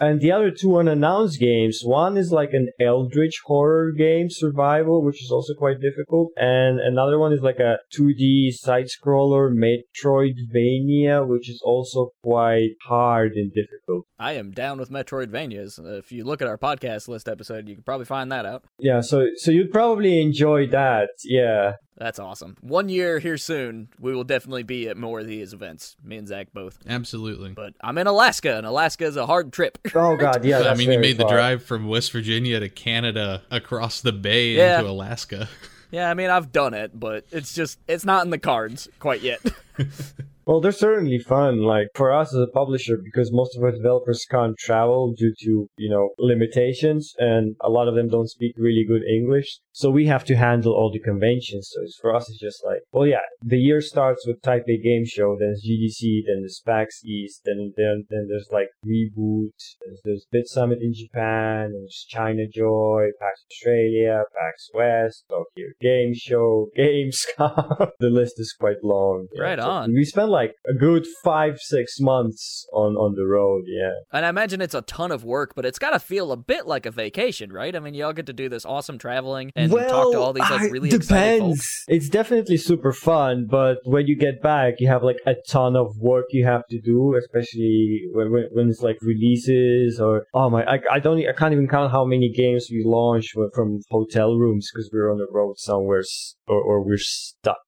And the other two unannounced games, one is like an Eldritch horror game, survival, which is also quite difficult, and another one is like a 2D side-scroller Metroidvania, which is also quite hard and difficult. I am down with Metroidvanias. If you look at our podcast list episode, you can probably find that out. Yeah, so so you'd probably enjoy that. Yeah. That's awesome. One year here soon, we will definitely be at more of these events. Me and Zach both. Absolutely. But I'm in Alaska, and Alaska is a hard trip. Oh god, yeah. I mean, you very made the drive from West Virginia to Canada across the bay Yeah. into Alaska. yeah, I mean, I've done it, but it's just, it's not in the cards quite yet. Well, they're certainly fun. Like for us as a publisher, because most of our developers can't travel due to you know limitations, and a lot of them don't speak really good English. So we have to handle all the conventions. So it's, for us, it's just like, well, yeah, the year starts with Taipei Game Show, then it's GDC, then there's PAX East, then then then there's like Reboot, there's, there's BitSummit in Japan, there's China Joy, PAX Australia, PAX West, Tokyo Game Show, Gamescom. the list is quite long. Right So on. we spent like a good five, six months on on the road. Yeah. and I imagine it's a ton of work, but it's got to feel a bit like a vacation, right? I mean, y'all get to do this awesome traveling and talk to all these like really excited depends. It's definitely super fun, but when you get back, you have like a ton of work you have to do, especially when when, when it's like releases or oh my, I, I don't, I can't even count how many games we launched from hotel rooms because we're on the road somewhere or, or we're stuck.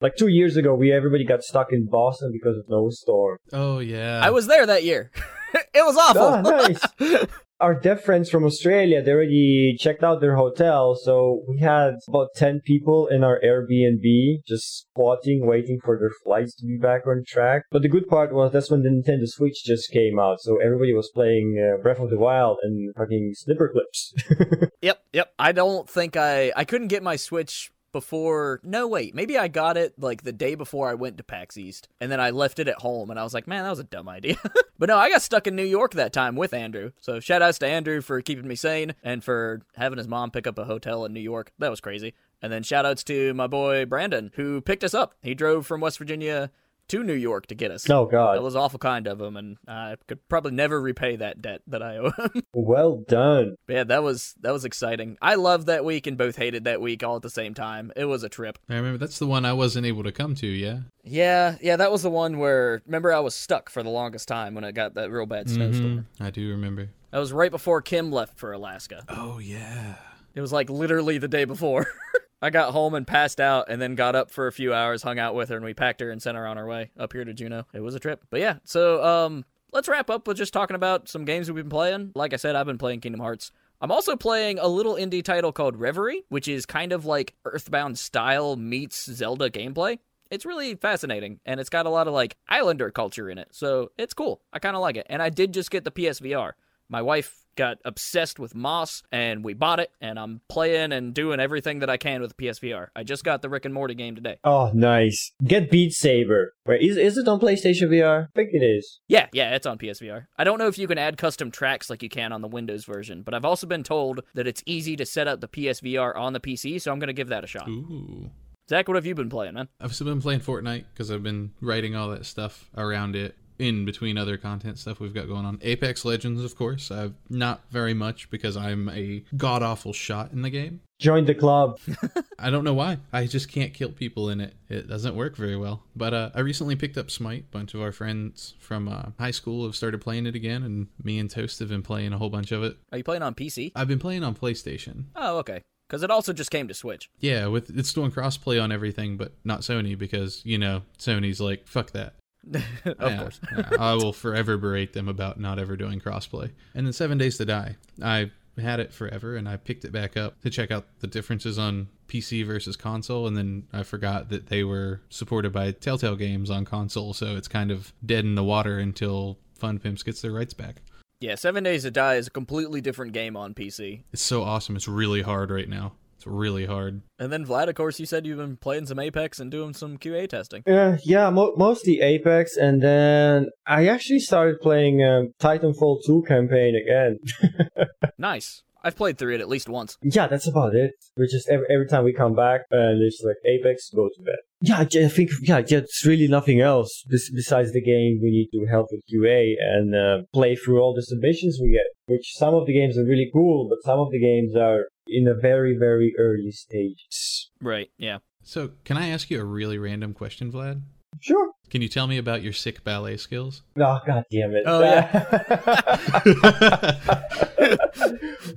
Like two years ago, we everybody got stuck in Boston because of no storm. Oh yeah. I was there that year. it was awful. Ah, nice. Our deaf friends from Australia, they already checked out their hotel, so we had about 10 people in our Airbnb just squatting, waiting for their flights to be back on track. But the good part was that's when the Nintendo Switch just came out, so everybody was playing uh, Breath of the Wild and fucking Snipperclips. Yep, yep. I don't think I I couldn't get my Switch before. No, wait. Maybe I got it like the day before I went to PAX East, and then I left it at home, and I was like, man, that was a dumb idea. but no, I got stuck in New York that time with Andrew. So shout outs to Andrew for keeping me sane and for having his mom pick up a hotel in New York. That was crazy. And then shout outs to my boy Brandon who picked us up. He drove from West Virginia to New York to get us. oh God, That was awful kind of him, and I could probably never repay that debt that I owe him. Well done. But yeah, that was that was exciting. I loved that week and both hated that week all at the same time. It was a trip. I remember that's the one I wasn't able to come to. Yeah. Yeah, yeah, that was the one where remember I was stuck for the longest time when it got that real bad snowstorm. Mhm. I do remember. That was right before Kim left for Alaska. Oh yeah. It was like literally the day before. I got home and passed out and then got up for a few hours, hung out with her, and we packed her and sent her on her way up here to Juneau. It was a trip. But yeah, so um let's wrap up with just talking about some games we've been playing. Like I said, I've been playing Kingdom Hearts. I'm also playing a little indie title called Reverie, which is kind of like Earthbound style meets Zelda gameplay. It's really fascinating, and it's got a lot of like Islander culture in it, so it's cool. I kind of like it. And I did just get the PSVR. My wife got obsessed with Moss and we bought it and I'm playing and doing everything that I can with PSVR. I just got the Rick and Morty game today. Oh, nice. Get Beat Saber. Wait, is, is it on PlayStation VR? I think it is. Yeah, yeah, it's on PSVR. I don't know if you can add custom tracks like you can on the Windows version, but I've also been told that it's easy to set up the PSVR on the PC, so I'm going to give that a shot. Ooh. Zach, what have you been playing, man? I've still been playing Fortnite because I've been writing all that stuff around it in between other content stuff we've got going on. Apex Legends, of course. I've not very much because I'm a god awful shot in the game. Join the club. I don't know why. I just can't kill people in it. It doesn't work very well. But uh, I recently picked up Smite. A bunch of our friends from uh, high school have started playing it again, and me and Toast have been playing a whole bunch of it. Are you playing on PC? I've been playing on PlayStation. Oh, okay. Because it also just came to Switch. Yeah, with it's doing crossplay on everything, but not Sony because you know Sony's like fuck that. of Yeah, course. yeah, I will forever berate them about not ever doing crossplay. And then Seven Days to Die. I had it forever and I picked it back up to check out the differences on PC versus console. And then I forgot that they were supported by Telltale games on console. So it's kind of dead in the water until Fun Pimps gets their rights back. Yeah, Seven Days to Die is a completely different game on PC. It's so awesome. It's really hard right now. It's really hard. And then Vlad, of course, you said you've been playing some Apex and doing some QA testing. Uh, yeah, mo- mostly Apex, and then I actually started playing um, Titanfall 2 campaign again. Nice. I've played through it at least once. yeah, that's about it. We just every, every time we come back, and it's like Apex, go to bed. Yeah, I j- I think yeah, yeah, it's really nothing else besides the game. We need to help with QA and uh, play through all the submissions we get. Which some of the games are really cool, but some of the games are in a very very early stage. Right, yeah. So, can I ask you a really random question, Vlad? Sure. Can you tell me about your sick ballet skills? Oh god damn it. Oh,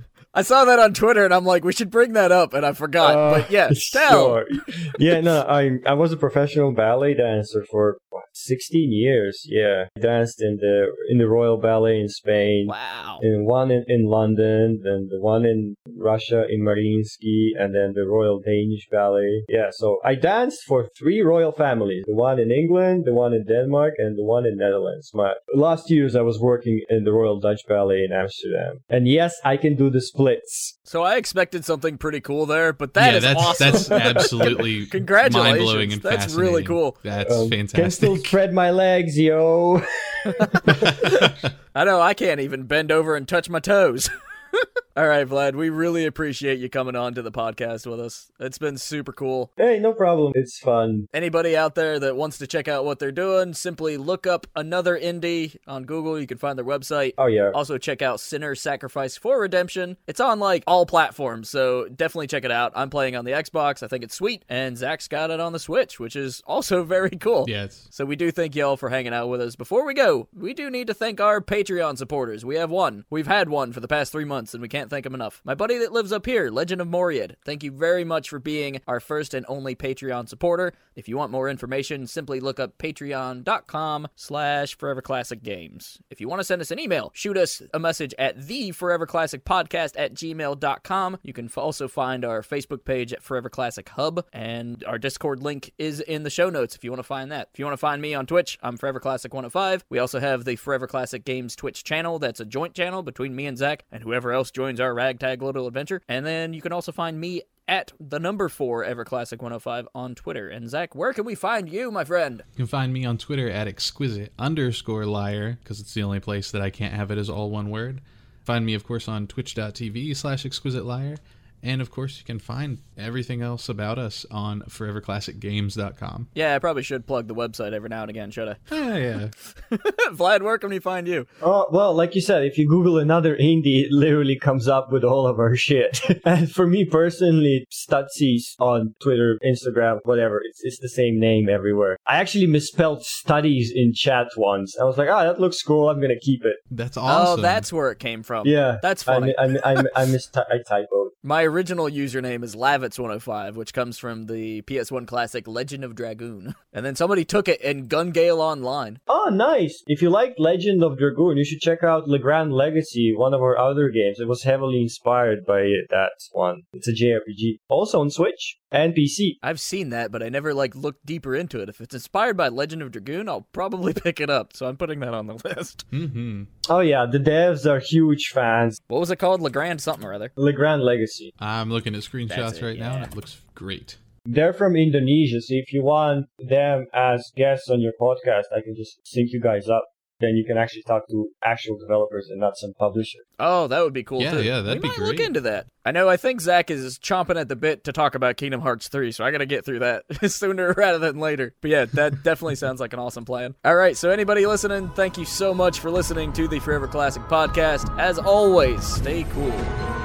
I saw that on Twitter and I'm like, we should bring that up, and I forgot. Uh, but yeah, tell. sure. yeah, no, I I was a professional ballet dancer for what, 16 years. Yeah, I danced in the in the Royal Ballet in Spain. Wow. And one in, in London, then the one in Russia in Mariinsky, and then the Royal Danish Ballet. Yeah, so I danced for three royal families: the one in England, the one in Denmark, and the one in Netherlands. My last years I was working in the Royal Dutch Ballet in Amsterdam, and yes, I can do the splits. So I expected something pretty cool there, but that yeah, is that's awesome. that's absolutely Congratulations. mind blowing and That's really cool. That's Um, Can still fantastic. spread my legs, yo. I know I can't even bend over and touch my toes. All right, Vlad, we really appreciate you coming on to the podcast with us. It's been super cool. hey, no problem. It's fun. Anybody out there that wants to check out what they're doing, simply look up another indie on Google. You can find their website. Oh yeah. Also, check out Sinner Sacrifice for Redemption. It's on like all platforms, so definitely check it out. I'm playing on the Xbox. I think it's sweet. And Zach's got it on the Switch, which is also very cool. yeah, it's So we do thank y'all for hanging out with us. Before we go, we do need to thank our Patreon supporters. We have one. We've had one for the past three months, and we can't thank him enough. My buddy that lives up here, Legend of Moriad. Thank you very much for being our first and only Patreon supporter. If you want more information, simply look up patreon.com slash Forever Classic Games. If you want to send us an email, shoot us a message at the Forever Classic Podcast at gmail.com. You can also find our Facebook page at Forever Classic Hub, and our Discord link is in the show notes if you want to find that. If you want to find me on Twitch, I'm Forever Classic 105. We also have the Forever Classic Games Twitch channel. That's a joint channel between me and Zach and whoever else joins our ragtag little adventure. And then you can also find me at the number four Ever Classic 105 on Twitter. And Zach, where can we find you, my friend? You can find me on Twitter at exquisite underscore liar because it's the only place that I can't have it as all one word. Find me, of course, on twitch.tv slash exquisite liar. And of course, you can find everything else about us on foreverclassicgames.com. Yeah, I probably should plug the website every now and again, should I? Ah, yeah. Vlad, where can we find you? Oh, well, like you said, if you Google another indie, it literally comes up with all of our shit. and for me personally, Stutzies on Twitter, Instagram, whatever, it's, it's the same name everywhere. I actually misspelled studies in chat once. I was like, ah, that looks cool. I'm going to keep it. That's awesome. Oh, that's where it came from. Yeah. That's I, funny. mi- I, mi- I, mi- I, mis- I typoed. My original username is Lavitz105, which comes from the PS1 classic Legend of Dragoon. And then somebody took it in Gun Gale Online. Oh, nice. If you like Legend of Dragoon, you should check out Legrand Legacy, one of our other games. It was heavily inspired by that one. It's a JRPG. Also on Switch and PC. I've seen that, but I never like looked deeper into it. If it's inspired by Legend of Dragoon, I'll probably pick it up. So I'm putting that on the list. Mm-hmm. Oh yeah, the devs are huge fans. What was it called? Legrand something or other. Legrand Legacy. I'm looking at screenshots it, right now, and it looks great. They're from Indonesia, so if you want them as guests on your podcast, I can just sync you guys up. Then you can actually talk to actual developers and not some publisher. Oh, that would be cool Yeah, too. yeah, that'd we be might look into that. I know. I think Zach is chomping at the bit to talk about Kingdom Hearts 3, so I got to get through that sooner rather than later. But yeah, that definitely sounds like an awesome plan. All right, so anybody listening, thank you so much for listening to the Forever Classic podcast. As always, stay cool.